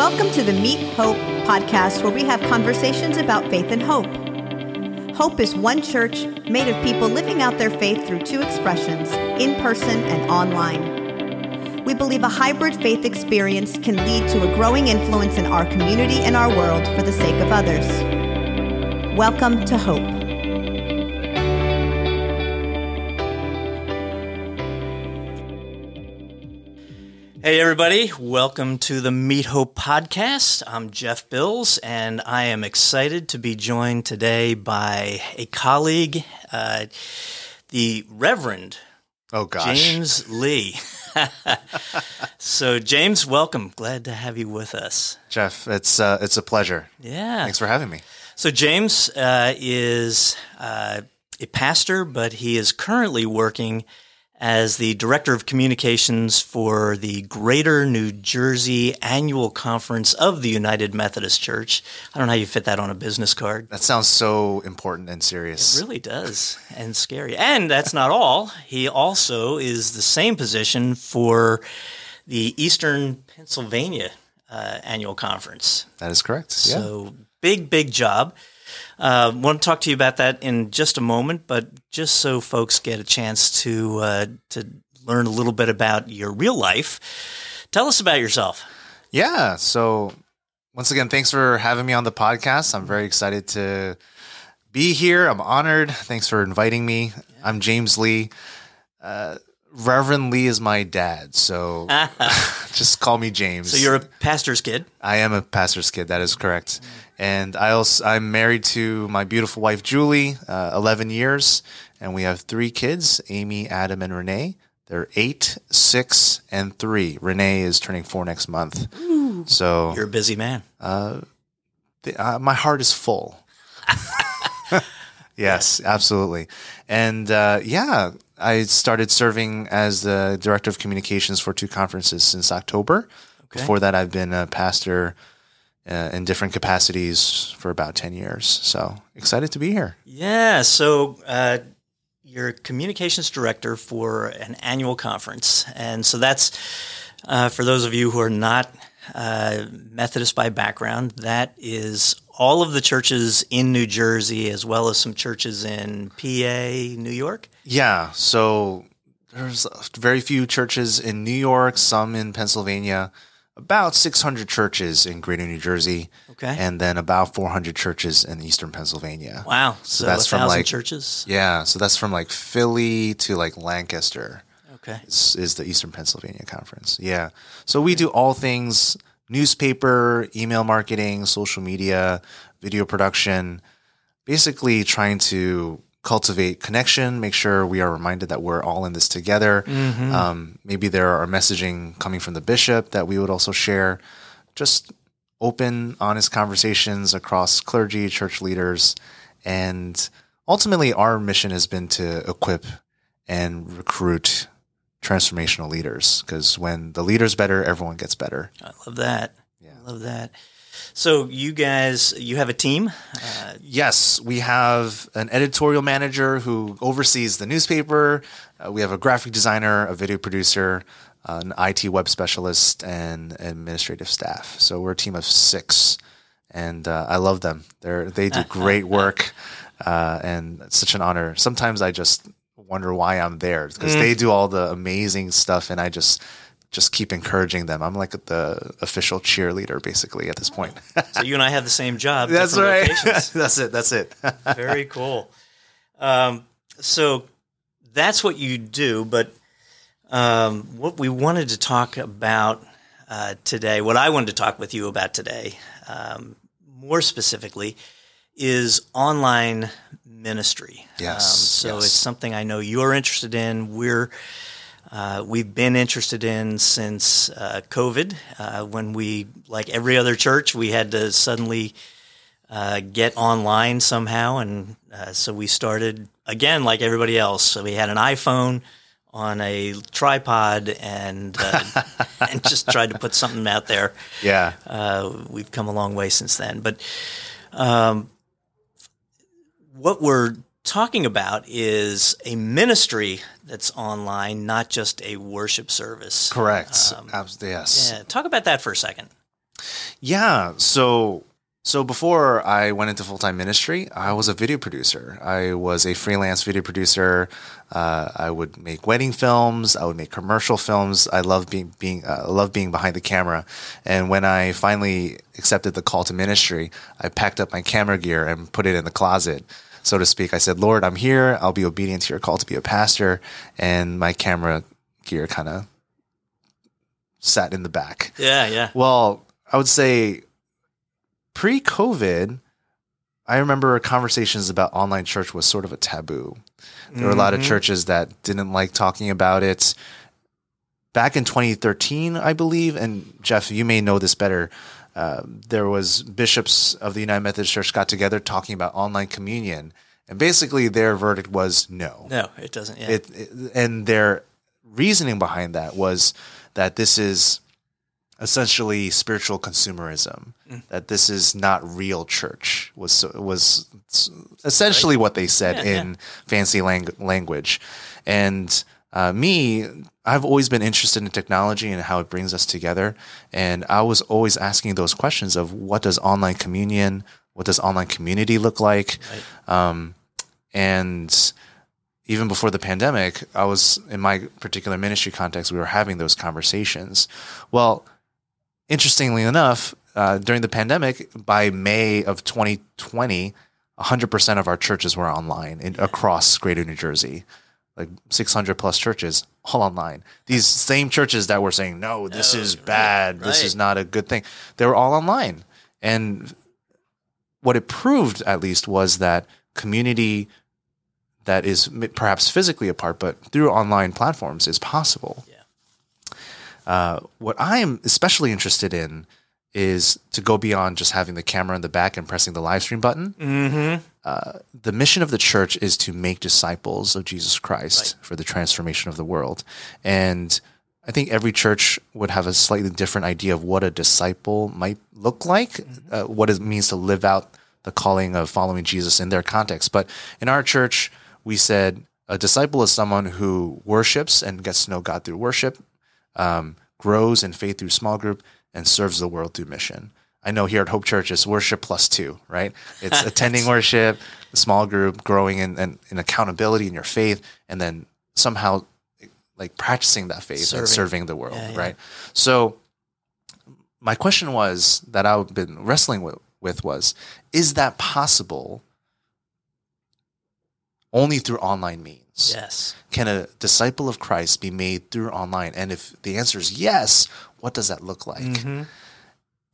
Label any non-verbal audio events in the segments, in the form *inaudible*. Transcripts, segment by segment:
Welcome to the Meet Hope podcast, where we have conversations about faith and hope. Hope is one church made of people living out their faith through two expressions in person and online. We believe a hybrid faith experience can lead to a growing influence in our community and our world for the sake of others. Welcome to Hope. Hey, everybody. Welcome to the Meet Hope podcast. I'm Jeff Bills, and I am excited to be joined today by a colleague, uh, the Reverend Oh gosh, James Lee. *laughs* so, James, welcome. Glad to have you with us. Jeff, it's uh, it's a pleasure. Yeah. Thanks for having me. So, James uh, is uh, a pastor, but he is currently working as the Director of Communications for the Greater New Jersey Annual Conference of the United Methodist Church. I don't know how you fit that on a business card. That sounds so important and serious. It really does, and scary. And that's not all. He also is the same position for the Eastern Pennsylvania uh, Annual Conference. That is correct. So big, big job. Uh, want to talk to you about that in just a moment, but just so folks get a chance to uh, to learn a little bit about your real life, tell us about yourself. Yeah. So once again, thanks for having me on the podcast. I'm very excited to be here. I'm honored. Thanks for inviting me. I'm James Lee. Uh, Reverend Lee is my dad, so *laughs* *laughs* just call me James. So you're a pastor's kid. I am a pastor's kid. That is correct. And I also I'm married to my beautiful wife Julie, uh, 11 years, and we have three kids: Amy, Adam, and Renee. They're eight, six, and three. Renee is turning four next month. So You're a busy man. the, uh, my heart is full. *laughs* yes, absolutely. And uh, yeah, I started serving as the director of communications for two conferences since October. Before that, I've been a pastor uh, in different capacities for about 10 years. So excited to be here. Yeah. So uh, you're communications director for an annual conference, and so that's uh, for those of you who are not uh, Methodist by background. That is all of the churches in New Jersey, as well as some churches in PA, New York. Yeah. So there's very few churches in New York, some in Pennsylvania, about 600 churches in greater New Jersey. Okay. And then about 400 churches in eastern Pennsylvania. Wow. So, that's a from, like- churches. Yeah, so that's from like Philly to like Lancaster Okay. is, is the Eastern Pennsylvania Conference. Yeah. So we do all things newspaper, email marketing, social media, video production, basically trying to cultivate connection, make sure we are reminded that we're all in this together. Um, maybe there are messaging coming from the bishop that we would also share. Just open, honest conversations across clergy, church leaders. And ultimately, our mission has been to equip and recruit transformational leaders because when the leader's better, everyone gets better. I love that. I love that. So you guys, you have a team. Uh, Yes, we have an editorial manager who oversees the newspaper. Uh, we have a graphic designer, a video producer, uh, an IT web specialist, and administrative staff. So we're a team of six, and uh, I love them. They're they do *laughs* great work, uh, and it's such an honor. Sometimes I just wonder why I'm there because they do all the amazing stuff, and I just just keep encouraging them. I'm like the official cheerleader, basically, at this point. *laughs* so you and I have the same job. *laughs* That's right. *laughs* that's it. That's it. Very cool. Um, so that's what you do, but um, what we wanted to talk about uh, today, what I wanted to talk with you about today, um, more specifically, is online ministry. Yes, Um, so yes. it's something I know you're interested in. We're uh, we've been interested in since uh, COVID, uh, when we, like every other church, we had to suddenly uh, get online somehow, and uh, so we started again like everybody else. So we had an iPhone on a tripod and uh, *laughs* and just tried to put something out there. yeah. Uh, we've come a long way since then, but um, what we're talking about is a ministry that's online, not just a worship service. Correct. Um, yes. Yeah, talk about that for a second. Yeah. So so before I went into full time ministry, I was a video producer. I was a freelance video producer. Uh, I would make wedding films. I would make commercial films. I love being being uh, love being behind the camera. And when I finally accepted the call to ministry, I packed up my camera gear and put it in the closet, so to speak. I said, "Lord, I'm here. I'll be obedient to your call to be a pastor." And my camera gear kind of sat in the back. Yeah, yeah. Well, I would say pre COVID, I remember conversations about online church was sort of a taboo. There were a lot of mm-hmm. churches that didn't like talking about it. Back in 2013, I believe, and Jeff, you may know this better. Uh, there was bishops of the United Methodist Church got together talking about online communion, and basically their verdict was no. No, it doesn't. Yeah. It, it, and their reasoning behind that was that this is essentially spiritual consumerism. That this is not real church was was essentially what they said Yeah, in fancy lang- language. And uh, me, I've always been interested in technology and how it brings us together. And I was always asking those questions of what does online communion, what does online community look like, um, and even before the pandemic, I was in my particular ministry context, we were having those conversations. Well, interestingly enough, uh, during the pandemic, by May of 2020, 100% of our churches were online in, across greater New Jersey. Like 600 plus churches, all online. These same churches that were saying, no, this is bad, this right. is not a good thing, they were all online. And what it proved, at least, was that community that is perhaps physically apart, but through online platforms is possible. Yeah. Uh, what I am especially interested in is to go beyond just having the camera in the back and pressing the live stream button. mm-hmm. Uh, the mission of the church is to make disciples of Jesus Christ for the transformation of the world. And I think every church would have a slightly different idea of what a disciple might look like, uh, what it means to live out the calling of following Jesus in their context. But in our church, we said a disciple is someone who worships and gets to know God through worship, um, grows in faith through small group, and serves the world through mission. I know here at Hope Church it's worship plus two, right? It's *laughs* attending worship, a small group, growing in, in, in accountability in your faith, and then somehow like practicing that faith Serving. and serving the world, Yeah, yeah. right? So my question was that I've been wrestling with, with was, is that possible only through online means? Yes. Can a disciple of Christ be made through online? And if the answer is yes, what does that look like? Mm-hmm.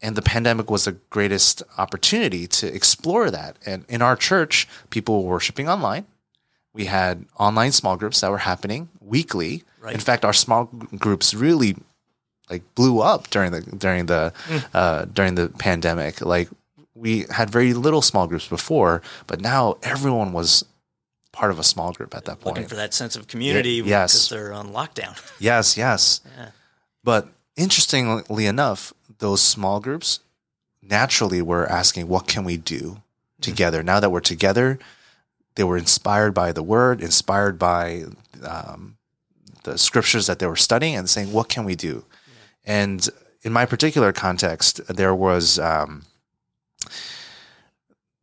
And the pandemic was the greatest opportunity to explore that. And in our church, people were worshiping online. We had online small groups that were happening weekly. Right. In fact, our small groups really like blew up during the during the uh, during the pandemic. Like we had very little small groups before, but now everyone was part of a small group at that point. Looking for that sense of community Yeah, because yes. they're on lockdown. *laughs* Yes, yes. Yeah. But interestingly enough, those small groups naturally were asking, what can we do together? Now that we're together, they were inspired by the word, inspired by um, the scriptures that they were studying, and saying, what can we do? And in my particular context, there was um,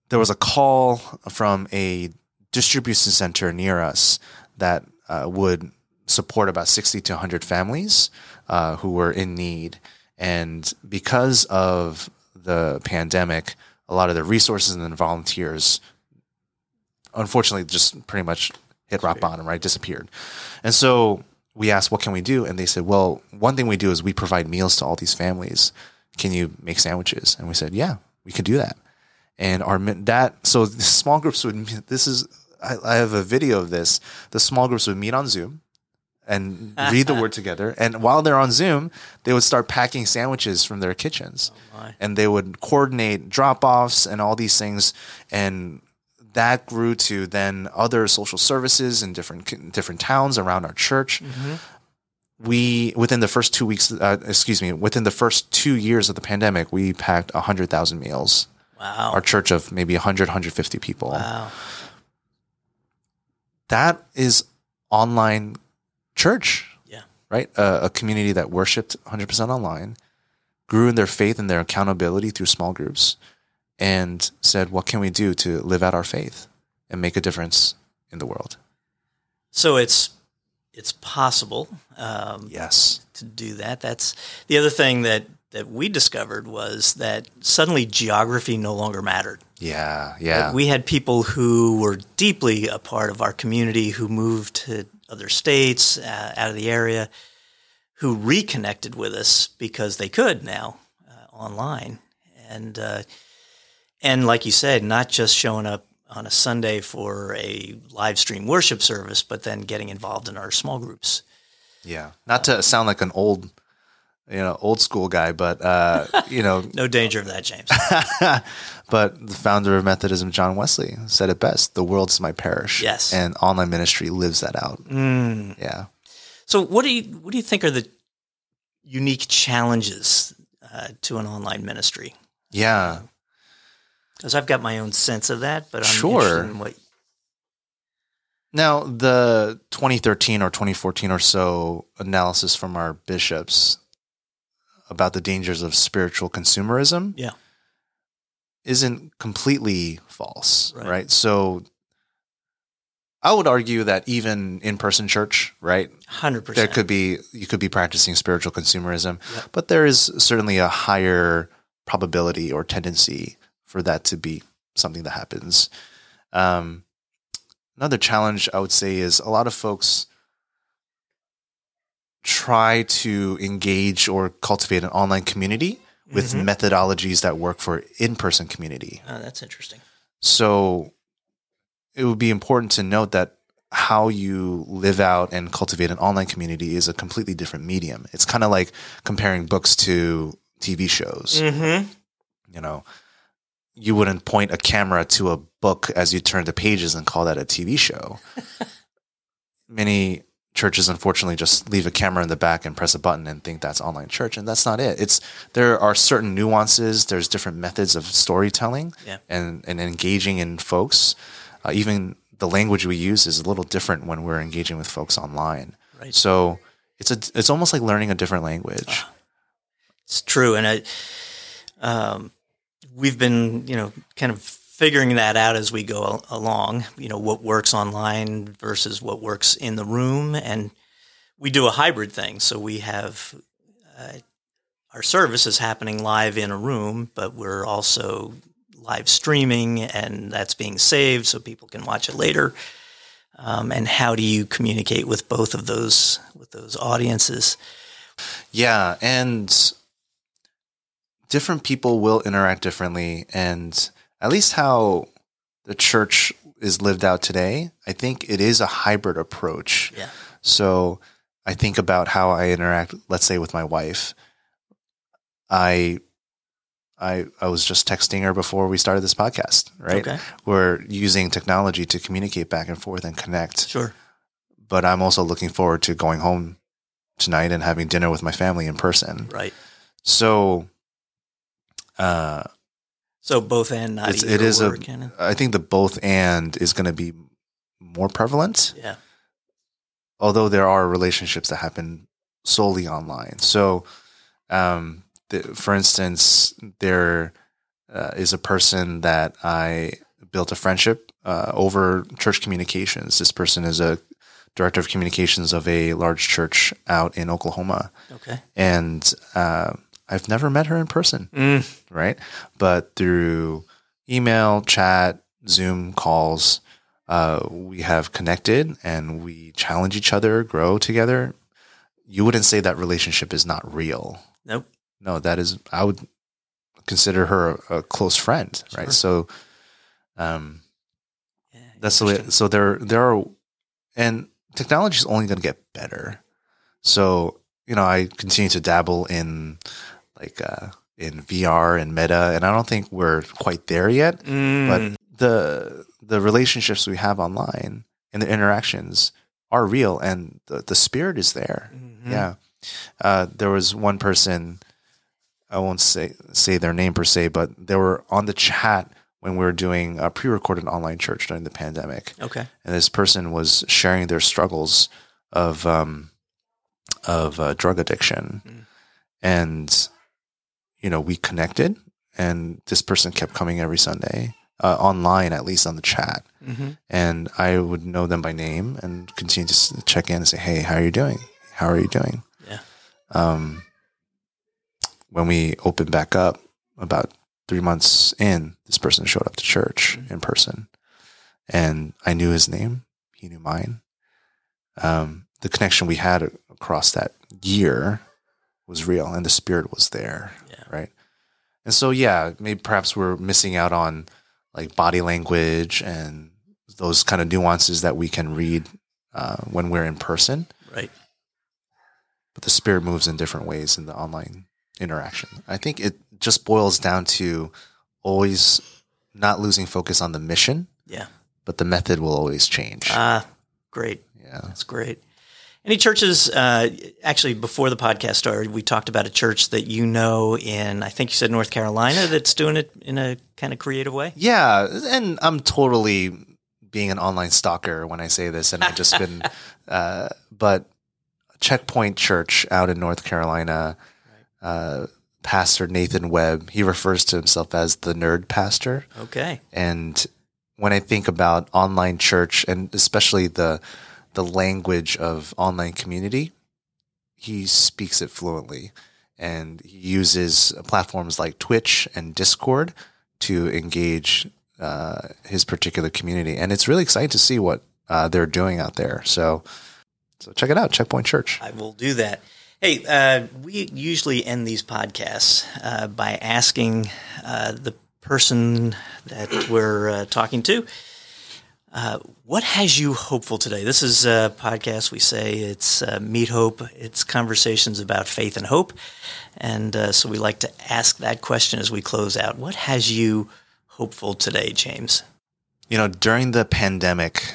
there was a call from a distribution center near us that uh, would support about 60 to 100 families uh, who were in need. And because of the pandemic, a lot of the resources and the volunteers, unfortunately, just pretty much hit rock bottom, right? Disappeared. And so we asked, what can we do? And they said, well, one thing we do is we provide meals to all these families. Can you make sandwiches? And we said, yeah, we can do that. And our that so the small groups would this is I, I have a video of this. The small groups would meet on Zoom and read the word *laughs* together. And while they're on Zoom, they would start packing sandwiches from their kitchens. my. and they would coordinate drop offs and all these things. And that grew to then other social services in different different towns around our church. We within the first two weeks, uh, excuse me, within the first two years of the pandemic, we packed hundred thousand meals. Wow. Our church of maybe 100, 150 people wow. That is online church, Yeah. right? Uh, a community that worshipped 100% online, grew in their faith and their accountability through small groups and said, what can we do to live out our faith and make a difference in the world? So it's it's possible um, Yes. to do that. That's the other thing that that we discovered was that suddenly geography no longer mattered. Yeah. Yeah. We had people who were deeply a part of our community who moved to other states, uh, out of the area, who reconnected with us because they could now uh, online, and uh, and like you said, not just showing up on a Sunday for a live stream worship service, but then getting involved in our small groups. yeah. Not to sound like an old, you know, old school guy, but, uh, you know, *laughs* No danger of that, James. *laughs* but the founder of Methodism, John Wesley, said it best the world's my parish. Yes. And online ministry lives that out. Mm. Yeah. So, what do you what do you think are the unique challenges uh, to an online ministry? Yeah. Because I've got my own sense of that, but I'm Sure. what Now, the 2013 or 2014 or so analysis from our bishops about the dangers of spiritual consumerism Yeah. isn't completely false, Right. right? So I would argue that even in-person church, right? 100%. There could be you could be practicing spiritual consumerism, Yep. but there is certainly a higher probability or tendency for that to be something that happens. Um, another challenge I would say is a lot of folks try to engage or cultivate an online community with Mhm. methodologies that work for in-person community. Oh, that's interesting. So it would be important to note that how you live out and cultivate an online community is a completely different medium. It's kind of like comparing books to TV shows. Mm-hmm. You know, you wouldn't point a camera to a book as you turn the pages and call that a TV show. *laughs* Many churches unfortunately just leave a camera in the back and press a button and think that's online church and that's not it. It's there are certain nuances, there's different methods of storytelling Yeah. and and engaging in folks. Uh, even the language we use is a little different when we're engaging with folks online. Right. So it's a it's almost like learning a different language. It's true, and I, um, we've been, you know, kind of figuring that out as we go along. You know, what works online versus what works in the room, and we do a hybrid thing. So we have uh, our service is happening live in a room, but we're also live streaming, and that's being saved so people can watch it later. Um, and how do you communicate with both of those with those audiences? Yeah, and different people will interact differently and at least how the church is lived out today, I think it is a hybrid approach. Yeah. So I think about how I interact, let's say, with my wife. I I I was just texting her before we started this podcast, right? Okay. We're using technology to communicate back and forth and connect. Sure. But I'm also looking forward to going home tonight and having dinner with my family in person. Right. So uh So both and not It's- either it is a- I think the both and is going to be more prevalent, yeah. although there are relationships that happen solely online. So, um, the, for instance, there uh, is a person that I built a friendship uh, over church communications. This person is a director of communications of a large church out in Oklahoma, Okay. and uh, I've never met her in person. Mm, right? But through email, chat, Zoom calls, uh, we have connected and we challenge each other, grow together. You wouldn't say that relationship is not real. nope. No, that is, I would consider her a, a close friend, right? So, um, Yeah, that's the way. So there, there are, and technology is only going to get better. So you know, I continue to dabble in like uh, in VR and Meta, and I don't think we're quite there yet. Mm, But the the relationships we have online and the interactions are real, and the the spirit is there. mhm. Yeah. Uh, there was one person, I won't say say their name per se, but they were on the chat when we were doing a pre-recorded online church during the pandemic, Okay. and this person was sharing their struggles of um, of uh, drug addiction, Mm. and you know, we connected and this person kept coming every Sunday, uh, online, at least on the chat. Mm-hmm. And I would know them by name and continue to check in and say, Hey, how are you doing? How are you doing? Yeah. Um, when we opened back up about three months in, this person showed up to church in person and I knew his name. He knew mine. Um, the connection we had across that year was real and the spirit was there. Yeah. Right. And so, yeah, maybe perhaps we're missing out on like body language and those kind of nuances that we can read uh, when we're in person. Right. But the spirit moves in different ways in the online interaction. I think it just boils down to always not losing focus on the mission, Yeah. but the method will always change. Ah, great. yeah. That's great. Any churches, uh, actually, before the podcast started, we talked about a church that you know in, I think you said North Carolina, that's doing it in a kind of creative way. Yeah, and I'm totally being an online stalker when I say this, and I've just been, *laughs* uh, but Checkpoint Church out in North Carolina, uh, Pastor Nathan Webb, he refers to himself as the nerd pastor. Okay. And when I think about online church and especially the the language of online community, he speaks it fluently. And he uses platforms like Twitch and Discord to engage uh, his particular community. And it's really exciting to see what uh, they're doing out there. So, so check it out, Checkpoint Church. I will do that. Hey, uh, we usually end these podcasts uh, by asking uh, the person that we're uh, talking to, uh, what has you hopeful today? This is a podcast. We say it's uh, Meet Hope. It's conversations about faith and hope, and uh, so we like to ask that question as we close out. What has you hopeful today, James? You know, during the pandemic,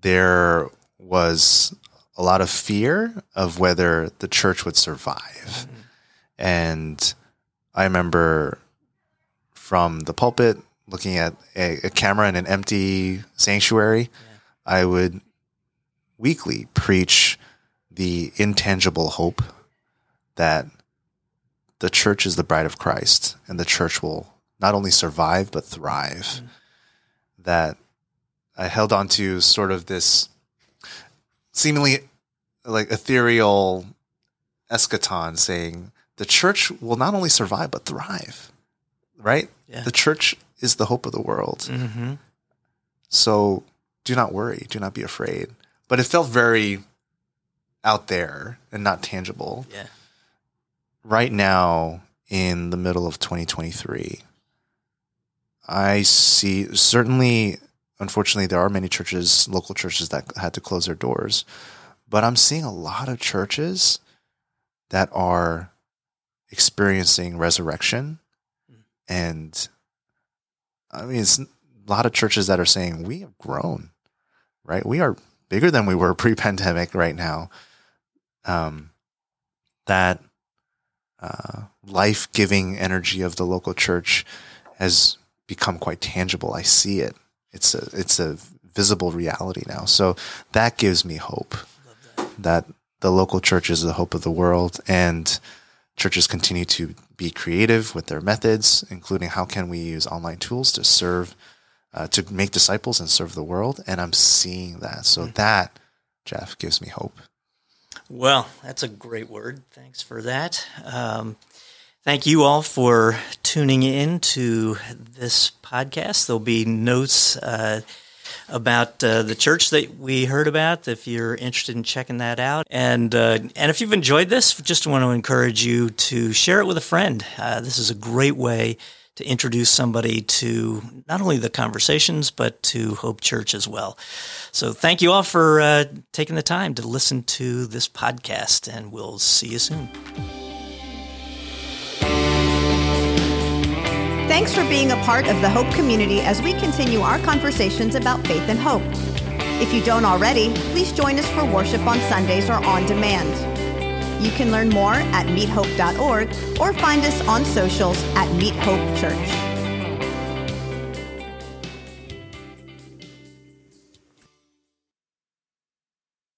there was a lot of fear of whether the church would survive. And I remember from the pulpit looking at a, a camera in an empty sanctuary, I would weekly preach the intangible hope that the church is the bride of Christ and the church will not only survive but thrive. Mm. That I held on to sort of this seemingly like ethereal eschaton saying the church will not only survive but thrive. Right? Yeah. The church is the hope of the world. Mm-hmm. So do not worry, do not be afraid. But it felt very out there and not tangible. Yeah. Right now, in the middle of 2023, I see certainly, unfortunately, there are many churches, local churches that had to close their doors. But I'm seeing a lot of churches that are experiencing resurrection. And I mean, it's a lot of churches that are saying, we have grown, right? We are bigger than we were *laughs* pre pandemic right now. Um, that uh, life giving energy of the local church has become quite tangible. I see it. It's a it's a visible reality now. So that gives me hope that the local church is the hope of the world and churches continue to be creative with their methods, including how can we use online tools to serve, uh, to make disciples and serve the world. And I'm seeing that. So that, Jeff, gives me hope. Well, that's a great word. Thanks for that. Um, thank you all for tuning in to this podcast. There'll be notes uh, about uh, the church that we heard about if you're interested in checking that out. And uh, and if you've enjoyed this, just want to encourage you to share it with a friend. Uh, this is a great way to introduce somebody to not only the conversations but to Hope Church as well. So thank you all for uh, taking the time to listen to this podcast, and we'll see you soon. Thanks for being a part of the Hope community as we continue our conversations about faith and hope. If you don't already, please join us for worship on Sundays or on demand. You can learn more at meethope.org or find us on socials at Meet Hope Church.